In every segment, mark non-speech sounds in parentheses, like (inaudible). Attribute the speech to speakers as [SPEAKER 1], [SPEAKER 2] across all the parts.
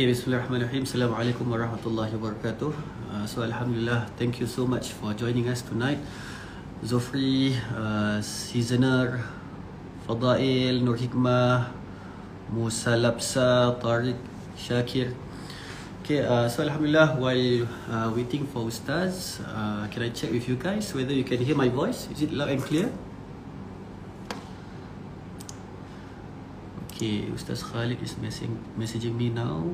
[SPEAKER 1] Okay, Bismillahirrahmanirrahim. Assalamualaikum warahmatullahi wabarakatuh. Uh, so Alhamdulillah, thank you so much for joining us tonight. Zofri, uh, Seasoner, Fadail, Nur Hikmah, Musa Lapsa, Tariq, Shakir. Okay, uh, so Alhamdulillah, while uh, waiting for Ustaz, uh, can I check with you guys whether you can hear my voice? Is it loud and clear? Okay, Ustaz Khalid is messaging me now.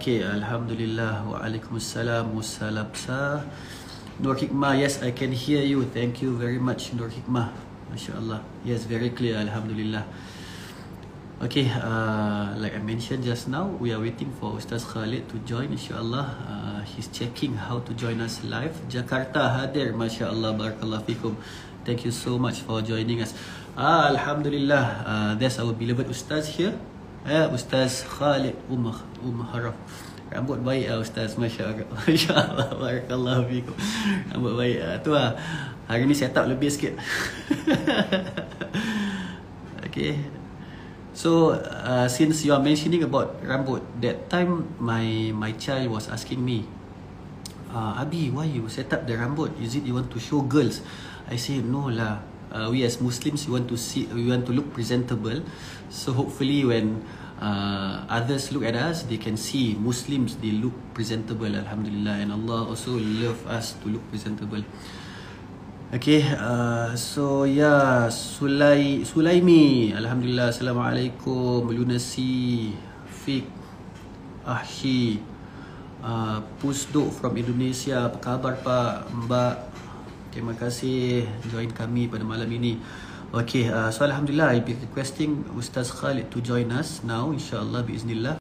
[SPEAKER 1] Okay, Alhamdulillah. Waalaikumsalam. Wassalam. Nur Hikmah, yes, I can hear you. Thank you very much, Nur Hikmah. Masya Allah. Yes, very clear. Alhamdulillah. Okay, uh, like I mentioned just now, we are waiting for Ustaz Khalid to join, insyaAllah. Uh, he's checking how to join us live. Jakarta hadir, Masya Allah. Barakallah fikum. Thank you so much for joining us. Ah, Alhamdulillah. Uh, there's our beloved Ustaz here. Ya, Ustaz Khalid Umar Umar. Rambut baik lah Ustaz, Masya Allah. (laughs) Masya Allah, Barakallahu fikum. Rambut baik lah. Tu lah. Hari ni set up lebih sikit. (laughs) okay. So, uh, since you are mentioning about rambut, that time my my child was asking me, uh, Abi, why you set up the rambut? Is it you want to show girls? I say, no lah. Uh, we as Muslims, we want to see, we want to look presentable. So hopefully when uh, others look at us, they can see Muslims, they look presentable, Alhamdulillah. And Allah also love us to look presentable. Okay, uh, so yeah, Sulai Sulaimi, Alhamdulillah, Assalamualaikum, Lunasi, Fik, Ahshi, uh, Pusduk from Indonesia, apa khabar Pak, Mbak? Terima kasih join kami pada malam ini. Okay, uh, so Alhamdulillah, I'll be requesting Ustaz Khalid to join us now, insyaAllah, biiznillah.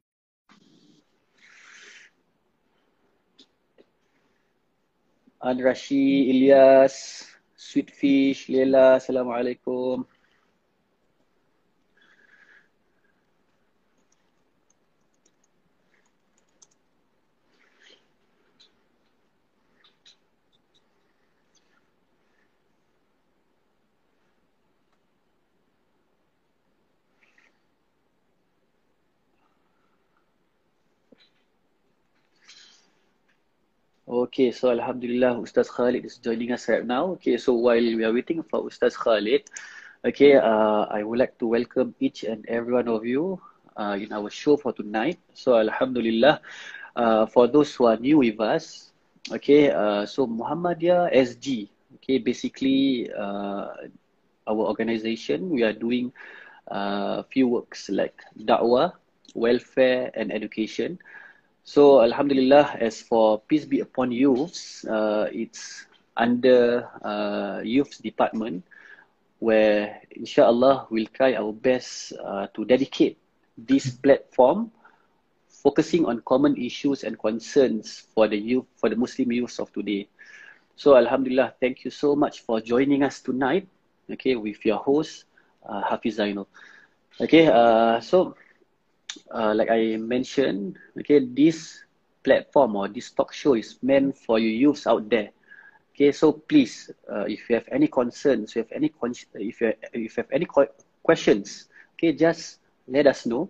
[SPEAKER 1] An Rashi, Ilyas, Sweetfish, Lela, Assalamualaikum. Okay, so Alhamdulillah, Ustaz Khalid is joining us right now. Okay, so while we are waiting for Ustaz Khalid, okay, uh, I would like to welcome each and every one of you uh, in our show for tonight. So Alhamdulillah, uh, for those who are new with us, okay, uh, so Muhammadiyah SG, okay, basically uh, our organization, we are doing a uh, few works like da'wah, welfare and education. So Alhamdulillah, as for Peace Be Upon Youths, uh, it's under uh, Youths Department where insyaAllah we'll try our best uh, to dedicate this platform focusing on common issues and concerns for the youth, for the Muslim youths of today. So Alhamdulillah, thank you so much for joining us tonight, okay, with your host, uh, Hafiz Zainul. Okay, uh, so uh, like I mentioned, okay, this platform or this talk show is meant for you youths out there. Okay, so please, uh, if you have any concerns, if you have any if you if you have any questions, okay, just let us know.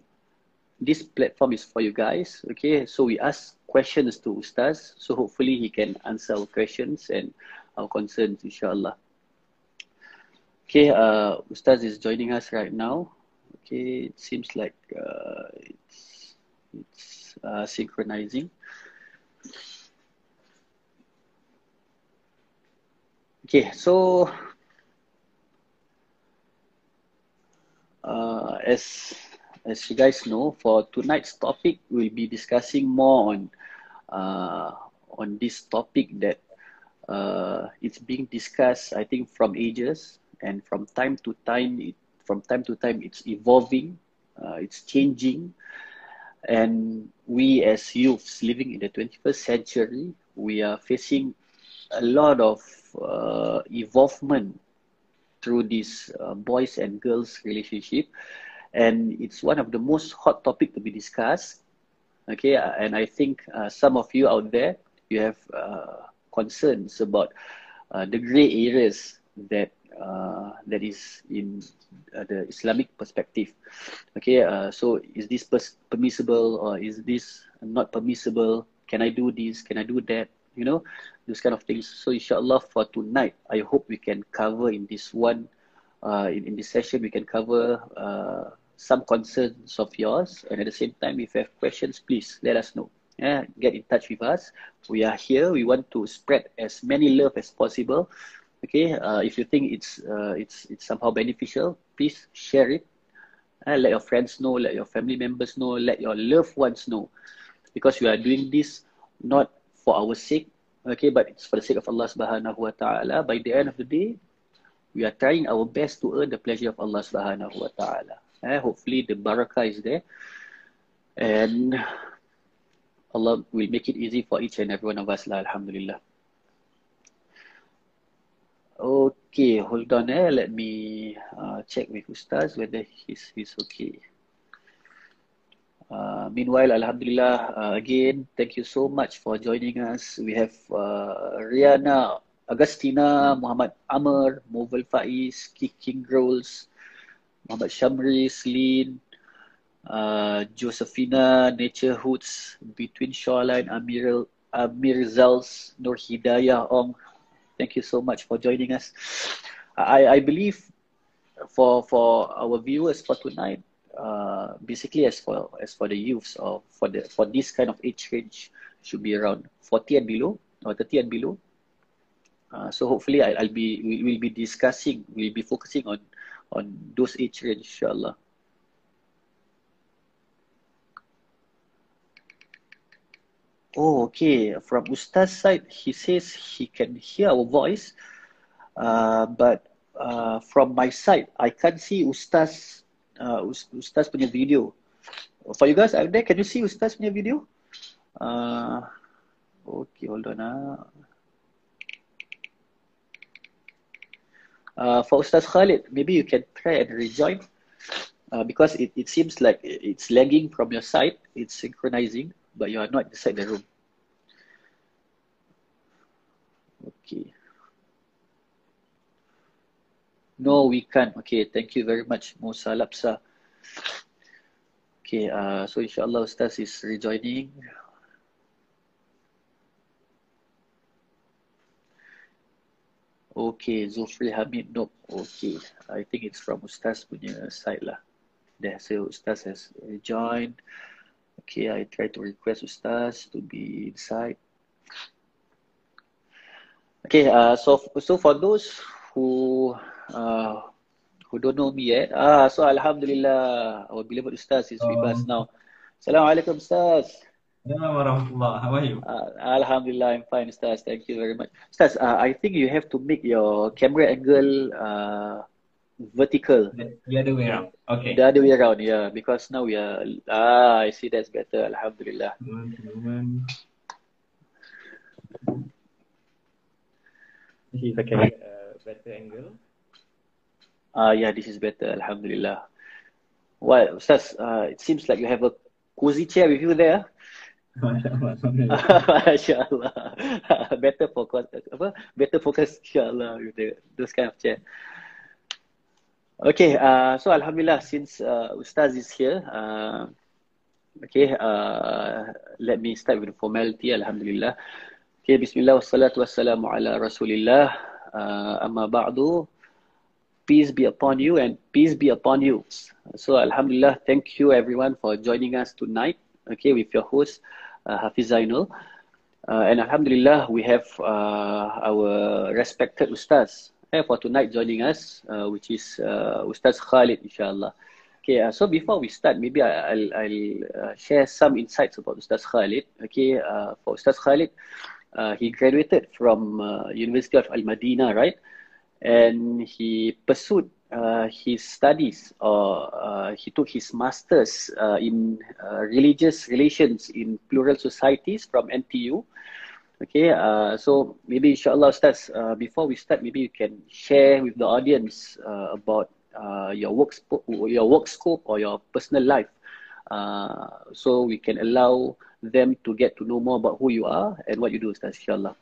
[SPEAKER 1] This platform is for you guys. Okay, so we ask questions to Ustaz, so hopefully he can answer our questions and our concerns, inshallah. Okay, uh, Ustaz is joining us right now. Okay, it seems like uh, it's it's uh, synchronizing. Okay, so uh, as as you guys know, for tonight's topic, we'll be discussing more on uh, on this topic that uh, it's being discussed, I think, from ages and from time to time, it from time to time it's evolving, uh, it's changing. And we as youths living in the 21st century, we are facing a lot of uh, involvement through this uh, boys and girls relationship and it's one of the most hot topic to be discussed okay uh, and i think uh, some of you out there you have uh, concerns about the gray areas that uh, that is in uh, the islamic perspective. Okay uh, so is this permissible or is this not permissible? Can i do this? Can i do that? You know those kind of things. So inshallah for tonight i hope we can cover in this one uh, in, in this session we can cover uh, some concerns of yours. And at the same time if you have questions please let us know. Yeah get in touch with us. We are here. We want to spread as many love as possible okay uh, if you think it's uh, it's it's somehow beneficial please share it. Uh, let your friends know let your family members know let your loved ones know. Because we are doing this not for our sake okay but it's for the sake of Allah subhanahu wa ta'ala. By the end of the day we are trying our best to earn the pleasure of Allah subhanahu wa ta'ala. Eh, hopefully the barakah is there. And Allah will make it easy for each and every one of us alhamdulillah okay hold on eh let me uh, check with ustaz whether he's he's okay Uh, meanwhile, Alhamdulillah, uh, again, thank you so much for joining us. We have uh, Rihanna, Agustina, Muhammad Amr, Moval Faiz, Kicking Rolls, Muhammad Shamri, Celine, uh, Josephina, Nature Hoots, Between Shoreline, Amir, Amir Zals, Nur Hidayah Ong. Thank you so much for joining us. I, I believe for for our viewers for tonight, uh, basically as for as for the youths or for the for this kind of age range should be around 40 and below or 30 and below. Uh, so hopefully I, I'll be we will be discussing we'll be focusing on on those age range inshallah. Oh, okay. From Ustaz's side, he says he can hear our voice, uh, but uh, from my side, I can't see Ustaz uh, Ustaz punya video. For you guys out there, can you see Ustaz punya video? Uh, okay, hold on. Ah. Uh, for Ustaz Khalid, maybe you can try and rejoin uh, because it, it seems like it's lagging from your side. It's synchronizing, but you are not inside the room. Okay. No, we can't. Okay, thank you very much, Musa Lapsa. Okay, uh, so inshallah Ustaz is rejoining. Okay, Zulfri Hamid, nope. Okay, I think it's from Ustaz punya side lah. There, so Ustaz has rejoined. Okay, I try to request Ustaz to be inside. Okay, uh, so so for those who uh, who don't know me yet. Ah, so Alhamdulillah, our beloved Ustaz is with us now. Assalamualaikum Ustaz.
[SPEAKER 2] Assalamualaikum How are you?
[SPEAKER 1] Uh, Alhamdulillah, I'm fine Ustaz. Thank you very much. Ustaz, uh, I think you have to make your camera angle uh, vertical.
[SPEAKER 2] The other way around. Okay.
[SPEAKER 1] The other way around, yeah. Because now we are, ah, I see that's better. Alhamdulillah.
[SPEAKER 2] This is okay. Uh, better angle.
[SPEAKER 1] Uh, yeah, this is better. Alhamdulillah. Well, Ustaz, uh, it seems like you have a cozy chair with you there. (laughs) (laughs) MashaAllah. (laughs) better focus. Apa? Better focus, insyaAllah, with the, those kind of chair. Okay, uh, so Alhamdulillah, since uh, Ustaz is here, uh, okay, uh, let me start with the formality, Alhamdulillah. Okay, Bismillah, wassalatu wassalamu ala Rasulillah, uh, amma ba'du, peace be upon you and peace be upon you. So Alhamdulillah, thank you everyone for joining us tonight, okay, with your host, uh, Hafiz Zainul. Uh, and Alhamdulillah, we have uh, our respected Ustaz eh, for tonight joining us, uh, which is uh, Ustaz Khalid, inshallah. Okay, uh, so before we start, maybe I, will I'll uh, share some insights about Ustaz Khalid. Okay, uh, for Ustaz Khalid, he graduated from uh, University of Al Madinah, right? and he pursued uh, his studies or uh, he took his masters uh, in uh, religious relations in plural societies from NTU. Okay, uh, so maybe inshallah Ustaz, uh, before we start, maybe you can share with the audience uh, about uh, your work your work scope or your personal life, uh, so we can allow them to get to know more about who you are and what you do, Ustaz, inshallah.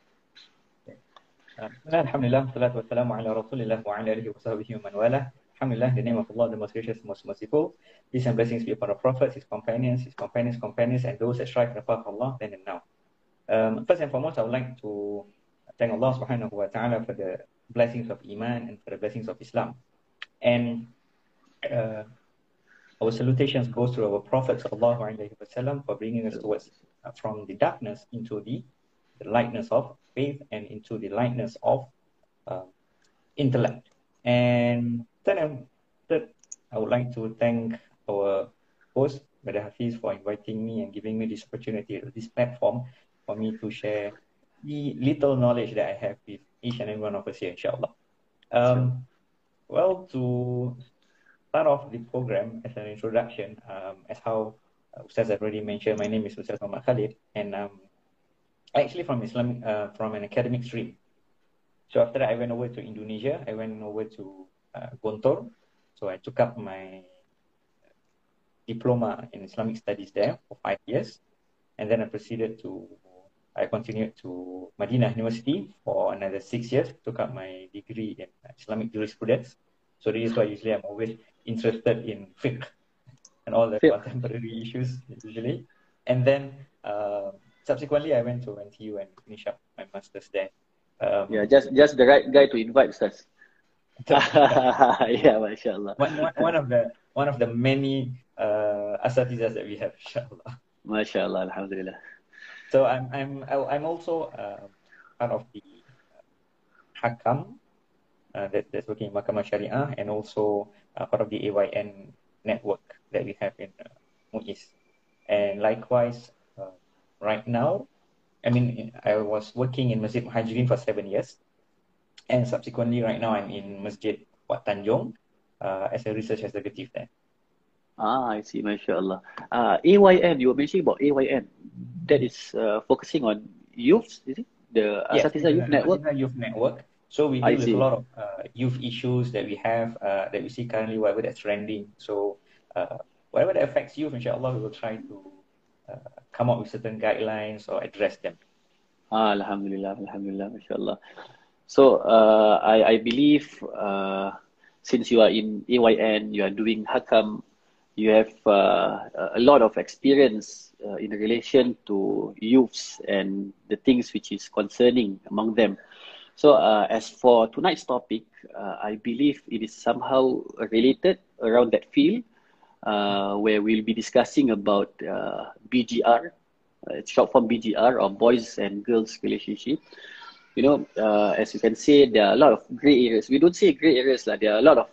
[SPEAKER 2] Alhamdulillah, salatu wassalamu ala rasulillah wa ala alihi wa sahbihi wa man wala. Alhamdulillah, the name of Allah, the most gracious, most merciful. Peace and blessings be upon the prophets, his companions, his companions, companions, and those that strive the path of Allah then and now. Um, first and foremost, I would like to thank Allah subhanahu wa ta'ala for the blessings of Iman and for the blessings of Islam. And uh, our salutations goes to our Prophet wasallam for bringing us towards uh, from the darkness into the, the lightness of faith and into the lightness of uh, intellect. And third, third, I would like to thank our host, Brother Hafiz, for inviting me and giving me this opportunity, this platform for me to share the little knowledge that I have with each and every one of us here, inshallah. Um, well, to start off the program as an introduction, um, as how uh, Ustaz already mentioned, my name is Ustaz Muhammad Khalid, and um, actually from Islamic, uh, from an academic stream. So after that, I went over to Indonesia. I went over to uh, Gontor. So I took up my diploma in Islamic studies there for five years. And then I proceeded to, I continued to Madinah University for another six years, took up my degree in Islamic jurisprudence. So this is why usually I'm always interested in fiqh and all the contemporary issues usually. And then uh, subsequently, I went to NTU and finished up my master's there.
[SPEAKER 1] Um, yeah, just just the right guy to invite, Ustaz. (laughs) yeah, mashallah.
[SPEAKER 2] One, one, one of the one of the many uh, asatizas that we have, inshallah.
[SPEAKER 1] Mashallah, alhamdulillah.
[SPEAKER 2] So I'm I'm I'm also uh, part of the Hakam uh, that, that's working in Mahkamah Syariah and also uh, part of the AYN network that we have in uh, MUIS. And likewise, uh, right now, I mean, I was working in Masjid Muhajirin for seven years. And subsequently, right now, I'm in Masjid Wak Tanjong uh, as a research executive there.
[SPEAKER 1] Ah, I see, mashallah. Uh, AYN, you were mentioning about AYN. That is uh, focusing on youth, is it? The
[SPEAKER 2] yes, Youth Network? Asatiza Youth Network. So we deal with a lot of uh, youth issues that we have, uh, that we see currently, whatever that's trending. So uh, whatever that affects youth, inshallah, we will try to uh, come up with certain guidelines or address them.
[SPEAKER 1] Ah, alhamdulillah, alhamdulillah, mashallah. So uh, I, I believe uh, since you are in AYN, you are doing Hakam, you have uh, a lot of experience uh, in relation to youths and the things which is concerning among them. So uh, as for tonight's topic, uh, I believe it is somehow related around that field uh, where we'll be discussing about uh, BGR, uh, it's short form BGR or boys and girls relationship. You know, uh, as you can see, there are a lot of gray areas. We don't say gray areas, like there are a lot of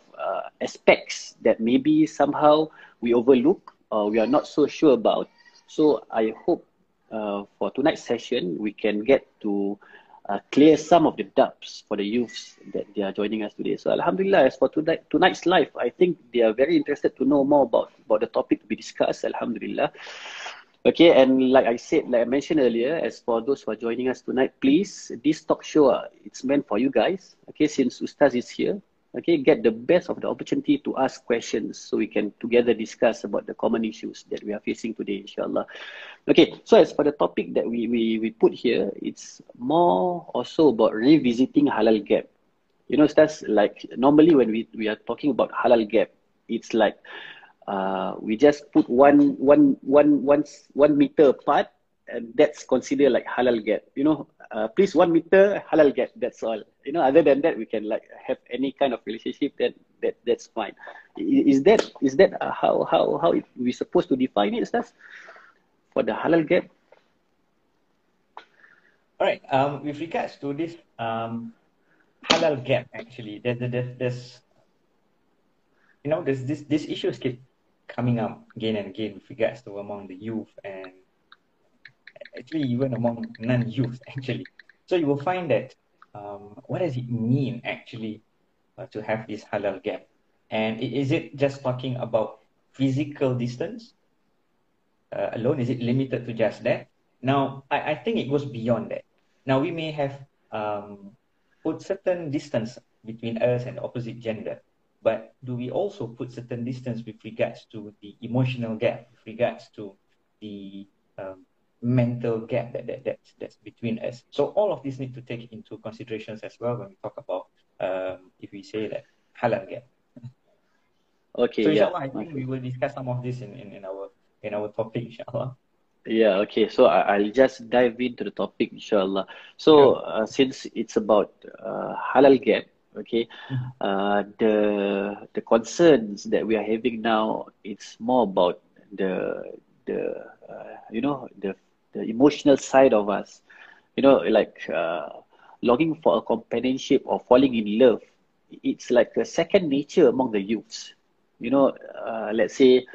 [SPEAKER 1] aspects that maybe somehow we overlook or we are not so sure about. So I hope for tonight's session, we can get to uh, clear some of the doubts for the youths that they are joining us today. So Alhamdulillah, as for tonight, tonight's live, I think they are very interested to know more about, about the topic to be discussed, Alhamdulillah. Okay, and like I said, like I mentioned earlier, as for those who are joining us tonight, please, this talk show, uh, it's meant for you guys. Okay, since Ustaz is here, okay, get the best of the opportunity to ask questions so we can together discuss about the common issues that we are facing today, inshallah. Okay, so as for the topic that we, we, we put here, it's more also about revisiting halal gap. You know, that's like normally when we, we are talking about halal gap, it's like uh, we just put one, one, one, one, one meter apart and that's considered like halal gap. You know, uh, please one meter halal gap. That's all. You know, other than that, we can like have any kind of relationship. That that that's fine. Is that is that uh, how how how we supposed to define it, Ustaz? For the halal gap.
[SPEAKER 2] All right. Um, with regards to this um, halal gap, actually, there's there's, there's you know there's this this issues keep coming up again and again with regards to among the youth and actually even among non-youth actually. So you will find that um, what does it mean actually uh, to have this halal gap? And is it just talking about physical distance uh, alone? Is it limited to just that? Now, I, I think it goes beyond that. Now we may have um, put certain distance between us and the opposite gender, but do we also put certain distance with regards to the emotional gap, with regards to the um, mental gap that, that that's, that's between us? So all of these need to take into considerations as well when we talk about um, if we say that halal gap. (laughs)
[SPEAKER 1] Okay.
[SPEAKER 2] So
[SPEAKER 1] yeah.
[SPEAKER 2] inshallah, I think we will discuss some of this in, in, in our in our topic, inshallah.
[SPEAKER 1] Yeah, okay. So I, I'll just dive into the topic, inshallah. So uh, since it's about uh, halal gap, okay,
[SPEAKER 2] Mhm.
[SPEAKER 1] uh, the the concerns that we are having now, it's more about the the uh, you know the the emotional side of us, you know, like uh, longing for a companionship or falling in love. It's like a second nature among the youths. You know, uh, let's say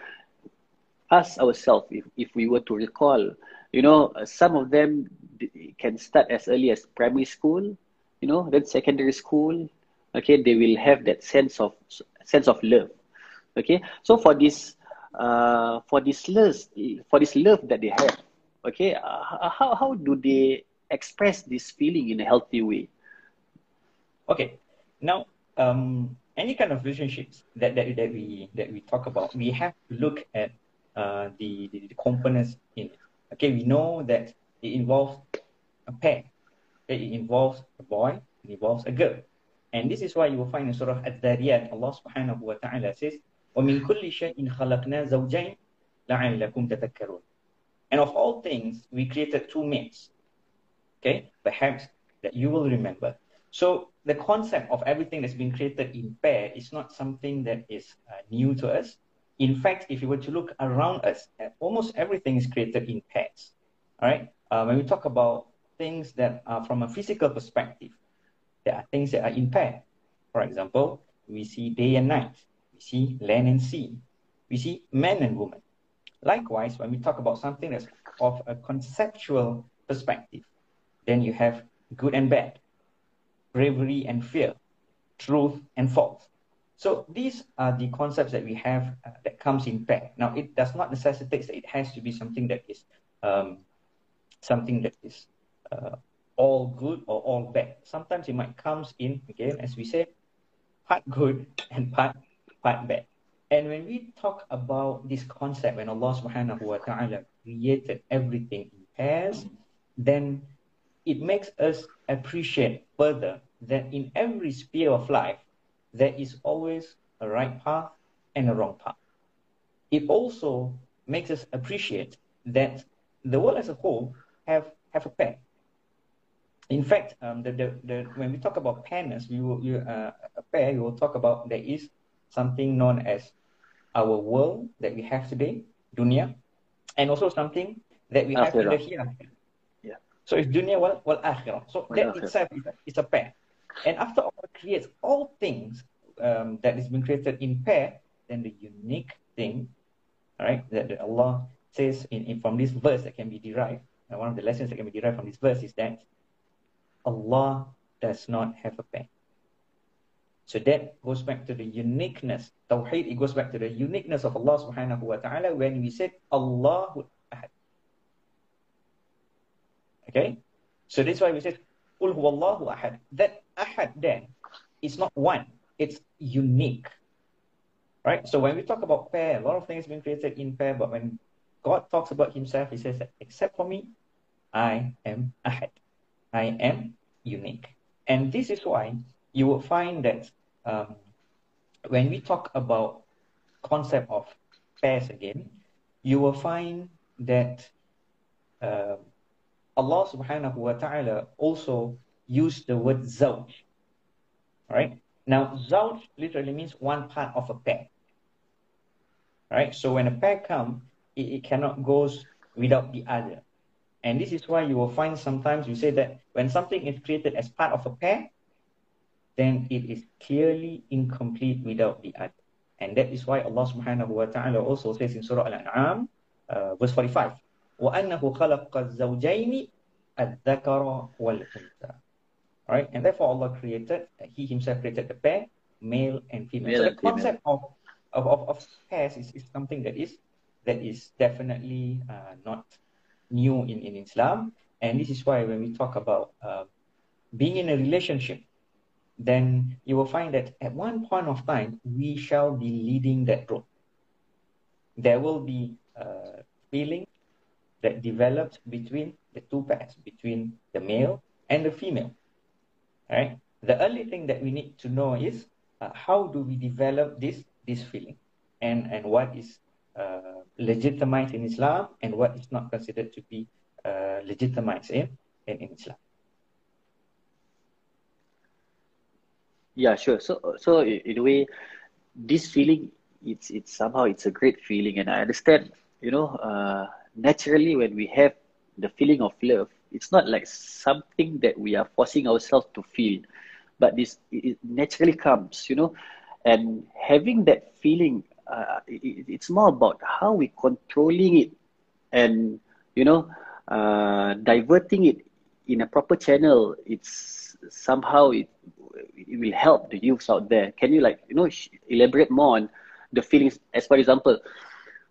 [SPEAKER 1] us ourselves, if, if we were to recall, you know, uh, some of them can start as early as primary school, you know, then secondary school. Okay, they will have that sense of sense of love. Okay, so for this, uh, for this love, for this love that they have, okay, uh, how how do they express this feeling in a healthy way?
[SPEAKER 2] Okay. Now, um, any kind of relationships that, that that we that we talk about, we have to look at uh, the, the the components in it. Okay, we know that it involves a pair. Okay, it involves a boy, it involves a girl. And this is why you will find in Surah Ad-Dariyat, Allah subhanahu wa ta'ala says, وَمِن كُلِّ شَيْءٍ خَلَقْنَا زَوْجَيْنِ لَعَلَّكُمْ تَذَكَّرُونَ and of all things, we created two mates. Okay, perhaps that you will remember. So the concept of everything that's been created in pair is not something that is uh, new to us. In fact, if you were to look around us, uh, almost everything is created in pairs. All right. Uh, when we talk about things that are from a physical perspective, there are things that are in pair. For example, we see day and night. We see land and sea. We see man and woman. Likewise, when we talk about something that's of a conceptual perspective, then you have good and bad, bravery and fear, truth and false. So these are the concepts that we have uh, that comes in pair. Now, it does not necessitate that it has to be something that is um, something that is uh, all good or all bad. Sometimes it might comes in again, as we said, part good and part part bad. And when we talk about this concept, when Allah subhanahu wa ta'ala created everything in pairs, then it makes us appreciate further that in every sphere of life, there is always a right path and a wrong path. It also makes us appreciate that the world as a whole have, have a pair. In fact, um, the, the, the, when we talk about pairs, we you, uh, a pair, we will talk about there is something known as our world that we have today, dunya, and also something that we have in the hereafter.
[SPEAKER 1] Yeah.
[SPEAKER 2] So it's dunya wal, wal akhirah. So that itself is a, is a pair. And after Allah creates all things um, that is being created in pair, then the unique thing, all right, that, Allah says in, in from this verse that can be derived, and one of the lessons that can be derived from this verse is that Allah does not have a pair. So that goes back to the uniqueness. Tawheed, it goes back to the uniqueness of Allah subhanahu wa ta'ala when we said Allahu Ahad. Okay? So that's why we said Qul huwallahu ahad. That ahad then is not one, it's unique. Right? So when we talk about pair, a lot of things being created in pair, but when God talks about himself, he says that except for me, I am ahad. I am unique. And this is why you will find that um, when we talk about concept of pairs again, you will find that uh, Allah subhanahu wa ta'ala also used the word zawj. Right? Now, zawj literally means one part of a pair. Right? So when a pair comes, it, it cannot goes without the other. And this is why you will find sometimes you say that when something is created as part of a pair, then it is clearly incomplete without the other. And that is why Allah subhanahu wa ta'ala also says in Surah Al-An'am, uh, verse 45, وَأَنَّهُ خَلَقَ الزَّوْجَيْنِ الذَّكَرَ وَالْأُنثَى Right? And therefore Allah created, He Himself created the pair, male and female.
[SPEAKER 1] Male
[SPEAKER 2] so the
[SPEAKER 1] and female.
[SPEAKER 2] concept of, of, of, of pairs is, is something that is that is definitely uh, not new in, in Islam. And this is why when we talk about uh, being in a relationship, then you will find that at one point of time, we shall be leading that role. There will be a feeling that develops between the two pairs, between the male and the female. Right? The only thing that we need to know is uh, how do we develop this this feeling, and and what is uh, legitimized in Islam and what is not considered to be uh, legitimized in, in Islam.
[SPEAKER 1] Yeah, sure. So, so in a way, this feeling, it's it's somehow it's a great feeling, and I understand. You know, uh, naturally, when we have the feeling of love, it's not like something that we are forcing ourselves to feel, but this it naturally comes. You know, and having that feeling, uh, it, it's more about how we controlling it, and you know, uh, diverting it in a proper channel. It's somehow it it will help the youths out there. Can you like you know elaborate more on the feelings? As for example,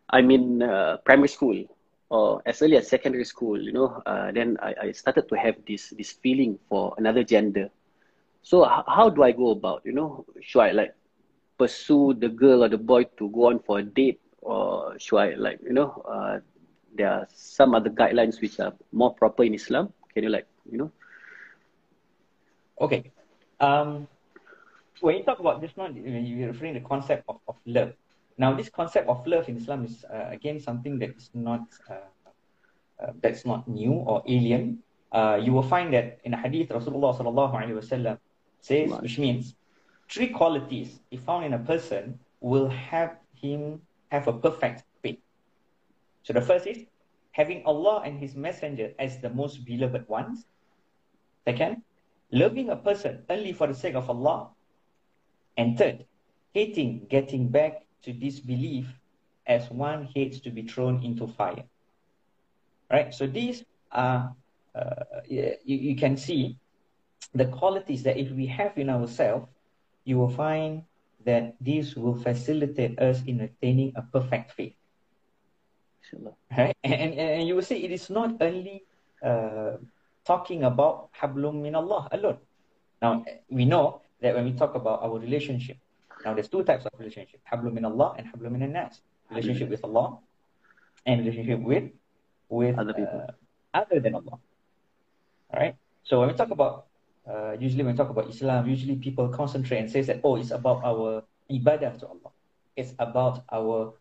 [SPEAKER 1] I'm in uh, primary school or as early as secondary school. You know, uh, then I, I started to have this this feeling for another gender. So h- how do I go about? You know, should I like pursue the girl or the boy to go on for a date, or should I like you know? Uh, there are some other guidelines which are more proper in Islam. Can you like you know?
[SPEAKER 2] Okay, um, when you talk about this one, you're referring to the concept of, of love. Now, this concept of love in Islam is uh, again something that is not uh, uh, that's not new or alien. Uh, you will find that in a hadith Rasulullah sallallahu alaihi wasallam says, which means three qualities if found in a person will have him have a perfect faith. So the first is having Allah and His Messenger as the most beloved ones. Second, loving a person only for the sake of Allah. And third, hating getting back to disbelief as one hates to be thrown into fire. Right? So these are, uh, you, you can see the qualities that if we have in ourselves, you will find that this will facilitate us in attaining a perfect faith. Right? And, and, and you will see it is not only uh, talking about hablum min Allah alone. Now, we know that when we talk about our relationship, now there's two types of relationship, hablum min Allah and hablum min nas. Relationship with Allah and relationship with with
[SPEAKER 1] other people.
[SPEAKER 2] Uh, other than Allah. All right? So when we talk about uh, usually when we talk about Islam, usually people concentrate and say that, oh, it's about our ibadah to Allah. It's about our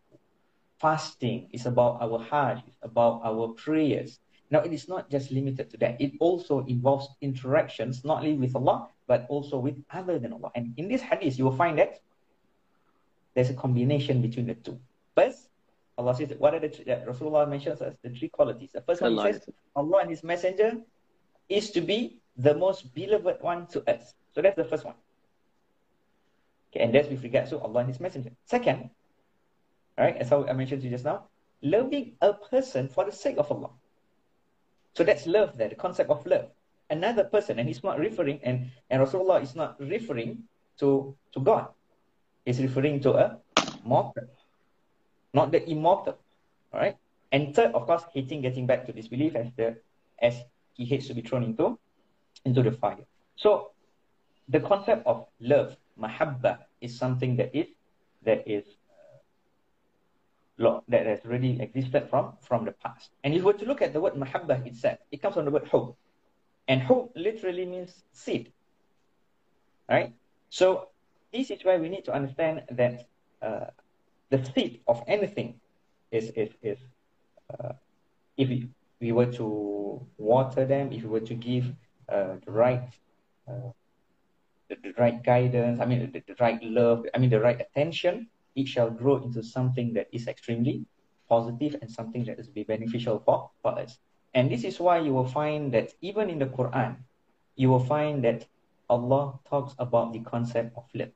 [SPEAKER 2] fasting. It's about our hajj. It's about our prayers. Now, it is not just limited to that. It also involves interactions, not only with Allah, but also with other than Allah. And in this hadith, you will find that there's a combination between the two. First, Allah says, what are the that Rasulullah mentions as the three qualities? The first one he says, Allah and His Messenger is to be the most beloved one to us. So that's the first one. Okay, and that's with regards to Allah and His Messenger. Second, all right, as I mentioned to you just now, loving a person for the sake of Allah. So that's love there, the concept of love. Another person, and he's not referring, and, and Rasulullah is not referring to, to God. He's referring to a mortal, not the immortal. All right. And third, of course, hating getting back to disbelief as the as he hates to be thrown into into the fire. So the concept of love, mahabba, is something that is that is uh, that has already existed from from the past. And if we were to look at the word mahabba itself, it comes from the word hub. And hub literally means seed. Right? So this is why we need to understand that uh, the seed of anything is is is uh, if we, we were to water them, if we were to give uh, the right uh, the, the, right guidance, I mean the, the right love, I mean the right attention, it shall grow into something that is extremely positive and something that is be beneficial for, for us. And this is why you will find that even in the Quran, you will find that Allah talks about the concept of love.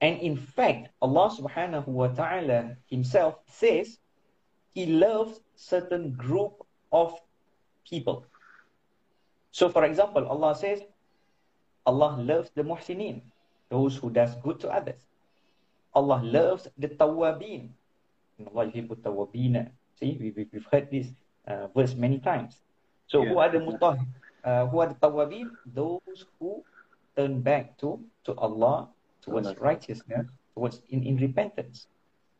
[SPEAKER 2] And in fact, Allah subhanahu wa ta'ala himself says he loves certain group of people. So for example, Allah says, Allah loves the muhsinin, those who does good to others. Allah loves the tawabin. Allah yuhibbu tawabina. See, we, we've heard this uh, verse many times. So
[SPEAKER 1] Yeah.
[SPEAKER 2] who are the mutah? Uh, who are the tawabin? Those who turn back to to Allah towards
[SPEAKER 1] Allah.
[SPEAKER 2] righteousness, towards in, in repentance.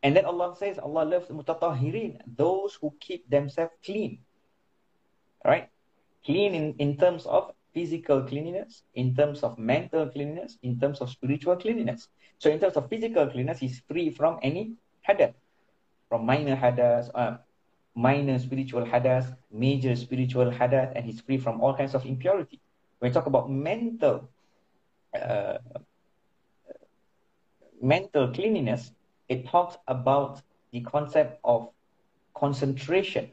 [SPEAKER 2] And then Allah says Allah loves the mutatahirin, those who keep themselves clean. Right? Clean in, in terms of physical cleanliness, in terms of mental cleanliness, in terms of spiritual cleanliness. So in terms of physical cleanliness, he's free from any hadath, from minor hadath, uh, minor spiritual hadath, major spiritual hadath, and he's free from all kinds of impurity. When we talk about mental uh, mental cleanliness, it talks about the concept of concentration.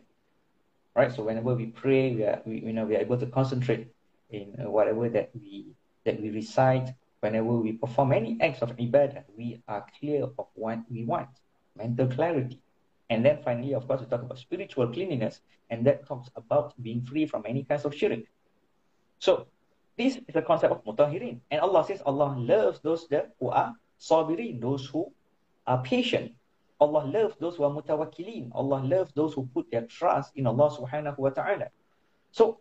[SPEAKER 2] Right? So whenever we pray, we are we, you know we are able to concentrate in uh, whatever that we that we recite. Whenever we perform any acts of ibadah, we are clear of what we want, mental clarity. And then finally, of course, we talk about spiritual cleanliness, and that talks about being free from any kinds of shirk. So this is the concept of mutahirin. And Allah says Allah loves those that who are sabirin, those who are patient. Allah loves those who are mutawakkilin. Allah loves those who put their trust in Allah subhanahu wa ta'ala. So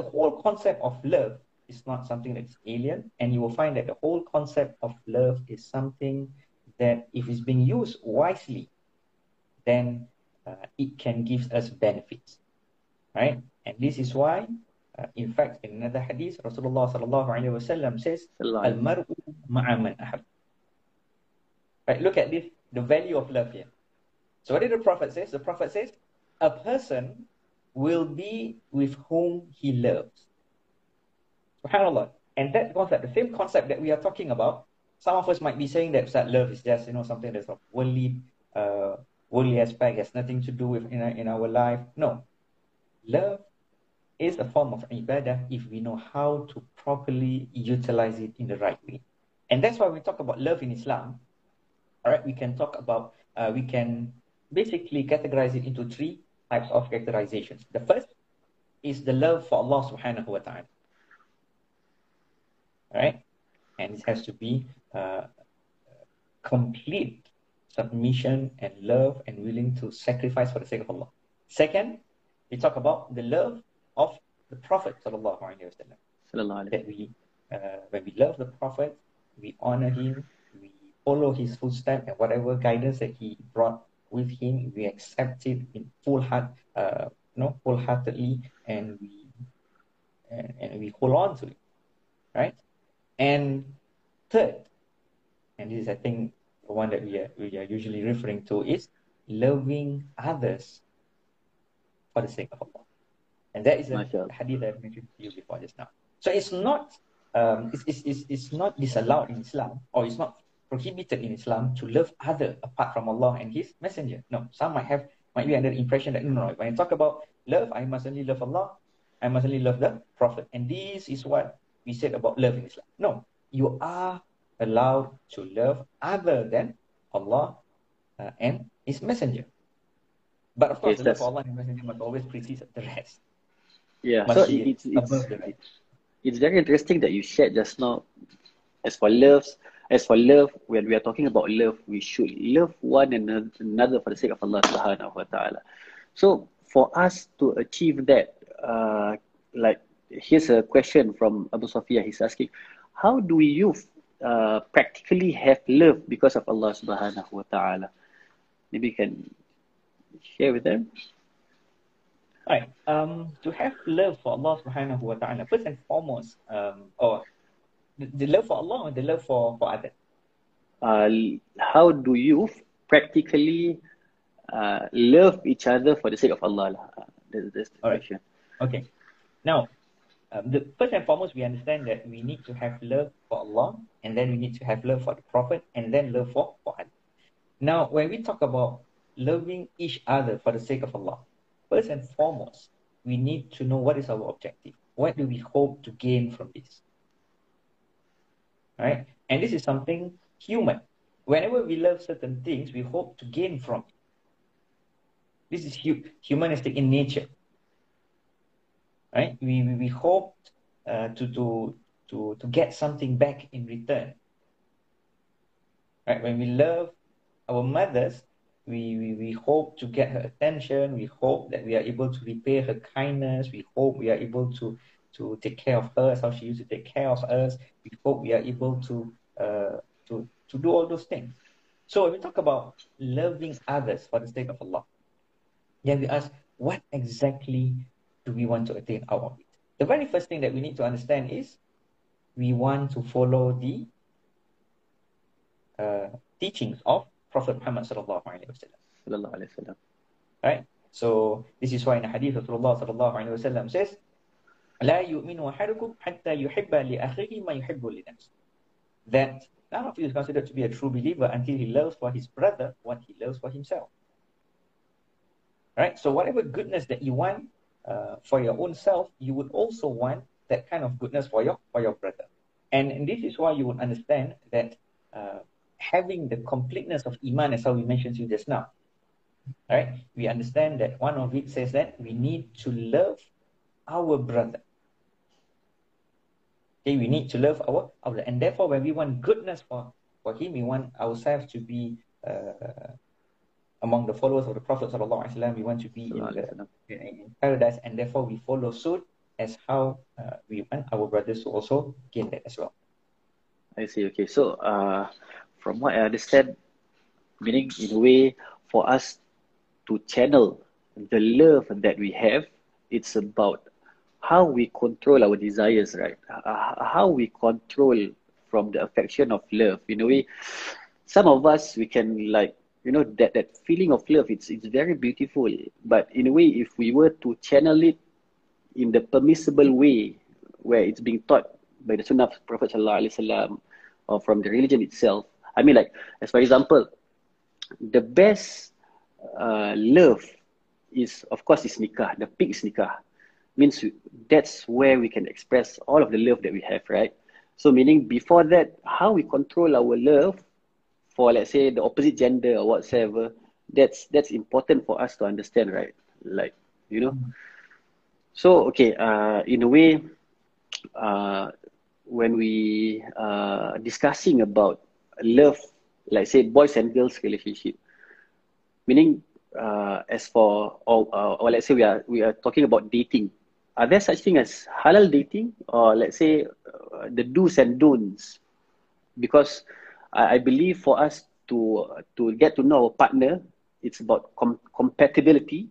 [SPEAKER 2] the whole concept of love is not something that's alien, and you will find that the whole concept of love is something that if it's being used wisely, then uh, it can give us benefits. Right? And this is why, uh, in fact, in another hadith, Rasulullah sallallahu alaihi wasallam says, Al-mar'u ma'a man ahab. Right, look at this, the value of love here. So what did the Prophet say? The Prophet says, a person will be with whom he loves. SubhanAllah. And that concept, the same concept that we are talking about, some of us might be saying that, that love is just, you know, something that's of worldly, uh, worldly aspect, has nothing to do with in our, in our life. No. Love is a form of ibadah if we know how to properly utilize it in the right way. And that's why we talk about love in Islam. All right, we can talk about, uh, we can basically categorize it into three types of characterizations. The first is the love for Allah subhanahu wa ta'ala. Right, and it has to be uh, complete submission and love and willing to sacrifice for the sake of Allah. Second, we talk about the love of the Prophet sallallahu alaihi wasallam that we, uh, when we love the Prophet, we honor him, we follow his footsteps, and whatever guidance that he brought with him, we accept it in full heart, uh, you know, wholeheartedly, and we and, and we hold on to it, right? And third, and this is I think the one that we are we are usually referring to is loving others for the sake of Allah. And that is a
[SPEAKER 1] MashaAllah.
[SPEAKER 2] hadith that I mentioned to you before just now. So it's not um, it's, it's, it's, it's not disallowed in Islam or it's not prohibited in Islam to love other apart from Allah and His Messenger. No, some might have might be under the impression that no, no, when I talk about love, I must only love Allah, I must only love the Prophet. And this is what we said about love in Islam. No, you are allowed to love other than Allah uh, and His Messenger. But of course,
[SPEAKER 1] Yes,
[SPEAKER 2] the love for Allah and His Messenger must always precede the rest.
[SPEAKER 1] Yeah,
[SPEAKER 2] Must
[SPEAKER 1] so it's, it's,
[SPEAKER 2] above the rest.
[SPEAKER 1] it's very interesting that you shared just now. As for loves, as for love, when we are talking about love, we should love one another, for the sake of Allah Subhanahu wa Taala. So for us to achieve that, uh, like here's a question from Abu Sofia. He's asking, how do you uh, practically have love because of Allah Subhanahu wa Taala? Maybe you can share with them.
[SPEAKER 2] Right. Um, to have love for Allah subhanahu wa ta'ala, first and foremost, um, or the, love for Allah or the love for, for others?
[SPEAKER 1] uh, how do you practically uh, love each other for the sake of Allah? lah? Uh, That's, that's the
[SPEAKER 2] All right.
[SPEAKER 1] question.
[SPEAKER 2] Okay. Now, um, the, first and foremost, we understand that we need to have love for Allah, and then we need to have love for the Prophet, and then love for, for others. Now, when we talk about loving each other for the sake of Allah, first and foremost, we need to know what is our objective. What do we hope to gain from this? Right? And this is something human. Whenever we love certain things, we hope to gain from it. This is hu- humanistic in nature right? We we, we hope uh, to to to to get something back in return. Right? When we love our mothers, we, we, we hope to get her attention. We hope that we are able to repay her kindness. We hope we are able to, to take care of her as how she used to take care of us. We hope we are able to, uh, to, to do all those things. So when we talk about loving others for the sake of Allah, then we ask, what exactly do we want to attain out of it? The very first thing that we need to understand is we want to follow the uh, teachings of Prophet Muhammad sallallahu alaihi wasallam. Right? So this is why in the hadith of Rasulullah sallallahu alaihi wasallam says, لا يؤمن أحدكم حتى يحب لأخيه ما يحب لنفسه. That none of you is considered to be a true believer until he loves for his brother what he loves for himself. Right? So whatever goodness that you want uh, for your own self, you would also want that kind of goodness for your for your brother. And, and this is why you would understand that uh, having the completeness of iman, as how we mentioned to you just now, right? We understand that one of it says that we need to love our brother. Okay, we need to love our, our and therefore when we want goodness for, for him, we want ourselves to be uh, among the followers of the Prophet Wasallam. We want to be in, the, in, paradise, and therefore we follow suit as how uh, we want our brothers to also gain that as well.
[SPEAKER 1] I see. Okay, so uh, from what I understand, meaning in a way for us to channel the love that we have, it's about how we control our desires, right? How we control from the affection of love. You know, we some of us we can like you know that that feeling of love. It's it's very beautiful, but in a way, if we were to channel it in the permissible way, where it's being taught by the Sunnah of Prophet Sallallahu or from the religion itself, I mean, like, as for example, the best uh, love is, of course, is nikah. The peak is nikah. Means that's where we can express all of the love that we have, right? So, meaning before that, how we control our love for, let's say, the opposite gender or whatsoever, that's that's important for us to understand, right? Like, you know. So, okay, uh, in a way, uh, when we uh, discussing about love, like say boys and girls relationship, meaning uh, as for or, uh, or let's say we are we are talking about dating. Are there such thing as halal dating or let's say uh, the do's and don'ts? Because I, I believe for us to to get to know our partner, it's about com- compatibility.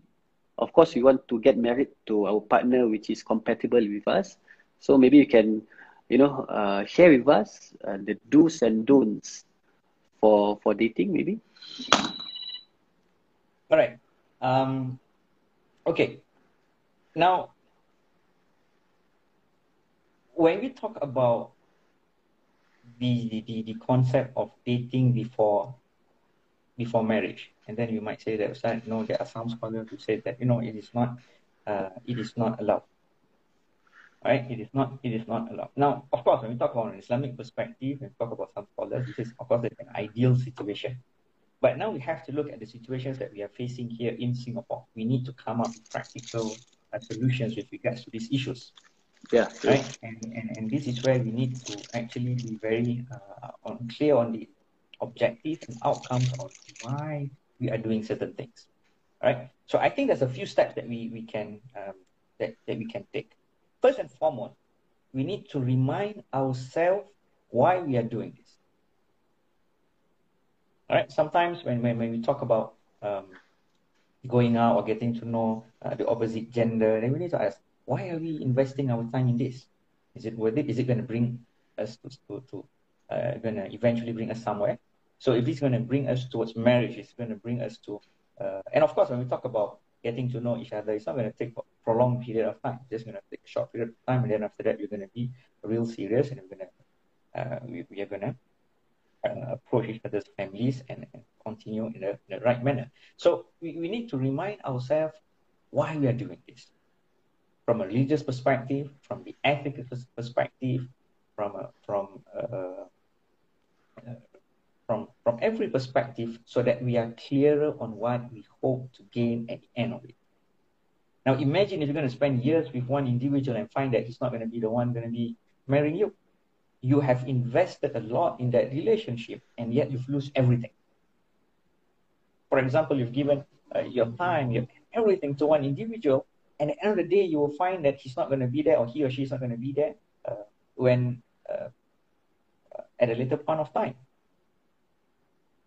[SPEAKER 1] Of course, we want to get married to our partner which is compatible with us. So maybe you can you know, uh, share with us uh, the do's and don'ts for for dating, maybe.
[SPEAKER 2] All right. Um, okay. Now, when we talk about the, the, the concept of dating before before marriage, and then you might say that, you know, there are some scholars who say that, you know, it is not uh, it is not allowed right? It is not it is not allowed. Now, of course, when we talk about an Islamic perspective, and talk about some scholars, this is of course an ideal situation. But now we have to look at the situations that we are facing here in Singapore. We need to come up with practical uh, solutions with regards to these issues.
[SPEAKER 1] Yeah.
[SPEAKER 2] Right. And, and and this is where we need to actually be very uh, on, clear on the objectives and outcomes of why we are doing certain things. Right. So I think there's a few steps that we we can um, that, that we can take. First and foremost, we need to remind ourselves why we are doing this. All right. Sometimes when, when, when we talk about um, going out or getting to know uh, the opposite gender, then we need to ask, why are we investing our time in this? Is it worth it? Is it going to bring us to, to, to uh, going to eventually bring us somewhere? So if it's going to bring us towards marriage, it's going to bring us to, uh, and of course, when we talk about getting to know each other, it's not going to take a prolonged period of time. It's just going to take a short period of time, and then after that, we're going to be real serious, and we're going to uh, we, we are going to uh, approach each other's families and, and continue in the, in the right manner. So we, we need to remind ourselves why we are doing this. From a religious perspective, from the ethical perspective, from a, from a, uh, from from every perspective so that we are clearer on what we hope to gain at the end of it. Now imagine if you're going to spend years with one individual and find that he's not going to be the one going to be marrying you. You have invested a lot in that relationship and yet you've lost everything. For example, you've given uh, your time, your everything to one individual, and at the end of the day, you will find that he's not going to be there, or he or she is not going to be there uh, when uh, at a later point of time.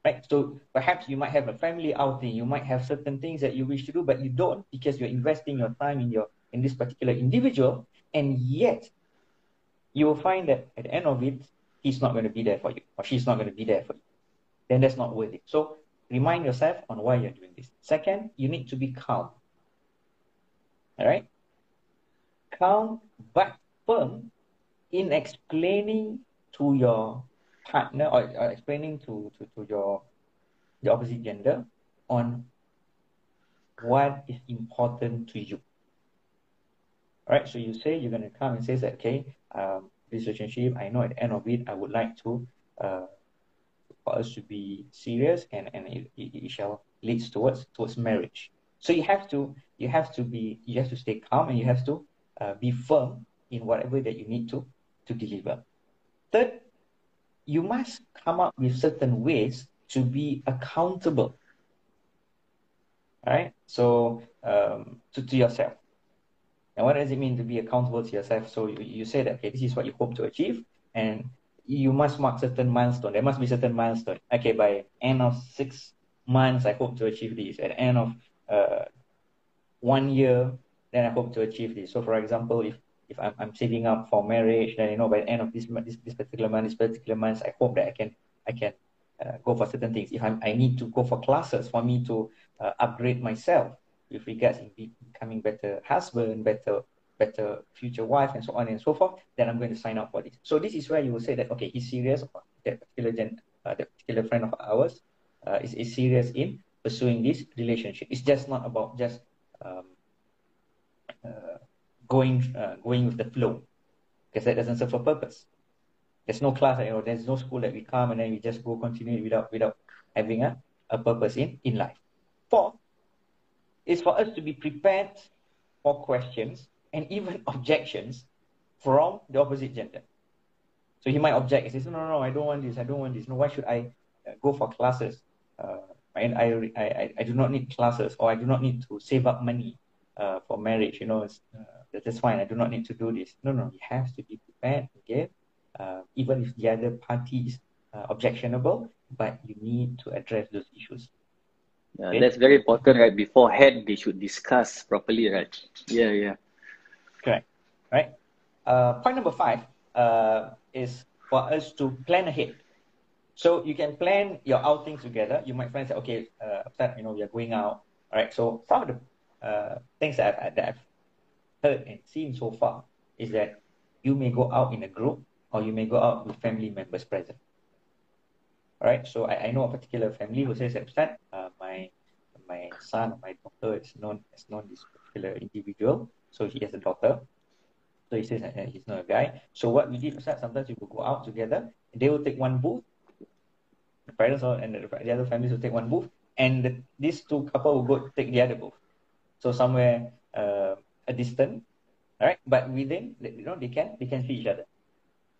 [SPEAKER 2] Right? So perhaps you might have a family outing, you might have certain things that you wish to do, but you don't because you're investing your time in your in this particular individual, and yet you will find that at the end of it, he's not going to be there for you, or she's not going to be there for you. Then that's not worth it. So remind yourself on why you're doing this. Second, you need to be calm. All right? Calm but firm in explaining to your partner or, or explaining to, to, to your the opposite gender on what is important to you. All right, so you say you're going to come and say that, okay, um, this relationship, I know at the end of it, I would like to, uh, for us to be serious and, and it, it, it shall leads towards towards marriage. So you have to you have to be you have to stay calm and you have to uh, be firm in whatever that you need to to deliver. Third, you must come up with certain ways to be accountable. All right, so um, to, to yourself. And what does it mean to be accountable to yourself? So you, you say that okay, this is what you hope to achieve, and you must mark certain milestone. There must be certain milestone. Okay, by end of six months, I hope to achieve this. At end of uh, one year, then I hope to achieve this. So, for example, if if I'm, I'm saving up for marriage, then you know by the end of this this, this particular month, this particular month, I hope that I can I can uh, go for certain things. If I'm I need to go for classes for me to uh, upgrade myself with regards in becoming better husband, better better future wife, and so on and so forth, then I'm going to sign up for this. So this is where you will say that okay, he's serious. That particular gen, uh, that particular friend of ours uh, is, is serious in pursuing this relationship. It's just not about just um, uh, going uh, going with the flow because that doesn't serve a purpose. There's no class, you know, there's no school that we come and then we just go continue without without having a, a purpose in, in life. Four is for us to be prepared for questions and even (laughs) objections from the opposite gender. So he might object and say, no, no, no, I don't want this, I don't want this. No, why should I uh, go for classes? Uh, and I, I, I do not need classes or I do not need to save up money uh, for marriage. You know, uh, that's fine. I do not need to do this. No, no, you have to be prepared okay? uh, even if the other party is uh, objectionable, but you need to address those issues.
[SPEAKER 1] Yeah, okay? that's very important, right? Beforehand, they should discuss properly, right? Yeah, yeah.
[SPEAKER 2] Correct. Right. Uh, point number five uh, is for us to plan ahead. So you can plan your outings together. You might find that okay, uh, you know, we are going out. All right. So some of the uh, things that I've, that I've heard and seen so far is that you may go out in a group or you may go out with family members present. All right. So I, I know a particular family who says that uh, my my son or my daughter is known as known this particular individual. So he has a daughter. So he says that he's not a guy. So what we did was sometimes we will go out together. They will take one booth. The parents or, and the, the other families will take one booth, and the, these two couple will go take the other booth. So somewhere uh, a distant, all right. But within, you know, they can they can see each other.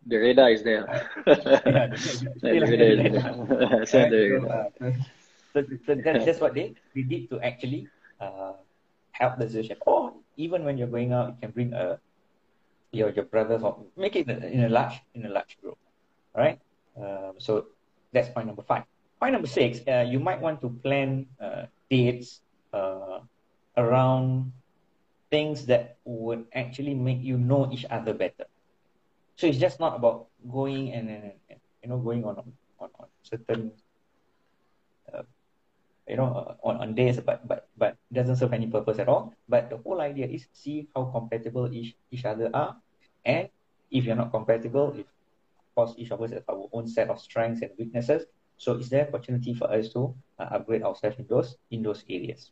[SPEAKER 1] The radar is there. (laughs) yeah, the radar is there. (laughs)
[SPEAKER 2] so, uh, so, so that's, that's what they, they did to actually uh, help the situation. Or even when you're going out, you can bring a your your brothers or make it in a, in a large in a large group. All right. Um, so that's point number five. Point number six, uh, you might want to plan uh, dates uh, around things that would actually make you know each other better. So it's just not about going and, and, and you know going on on, on certain uh, you know uh, on, on days but but but doesn't serve any purpose at all. But the whole idea is see how compatible each each other are, and if you're not compatible, if course each of us have our own set of strengths and weaknesses. So is there opportunity for us to uh, upgrade ourselves in those in those areas,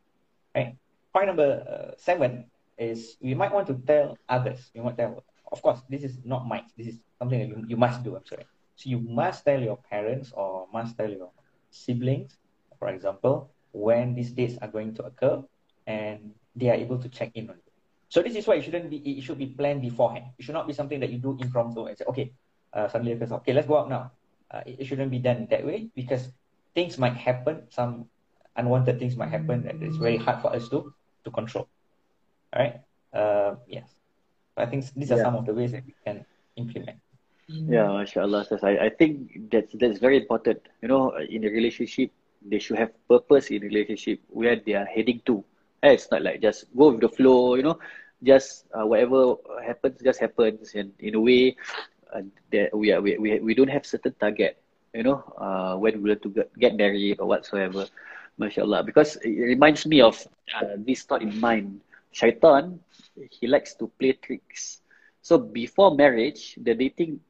[SPEAKER 2] right? point number uh, seven is we might want to tell others. You might tell, of course, this is not might. This is something that you, you must do. I'm sorry. So you must tell your parents or must tell your siblings, for example, when these dates are going to occur, and they are able to check in on you. So this is why it shouldn't be. It should be planned beforehand. It should not be something that you do impromptu and say, okay, uh, suddenly occurs. Okay, let's go out now. Uh, it, it shouldn't be done that way because things might happen. Some unwanted things might happen that it's very hard for us to to control. All right. Uh, yes. I think these are yeah. some of the ways that we can implement.
[SPEAKER 1] Yeah, mashallah. I, I think that's that's very important. You know, in a relationship, they should have purpose in relationship where they are heading to. Eh, it's not like just go with the flow, you know, just uh, whatever happens just happens and in a way uh, that we are we, we we don't have certain target, you know, uh, when we to get, get married or whatsoever. MashaAllah. Because it reminds me of uh, this thought in mind. Shaitan, he likes to play tricks. So before marriage, the dating,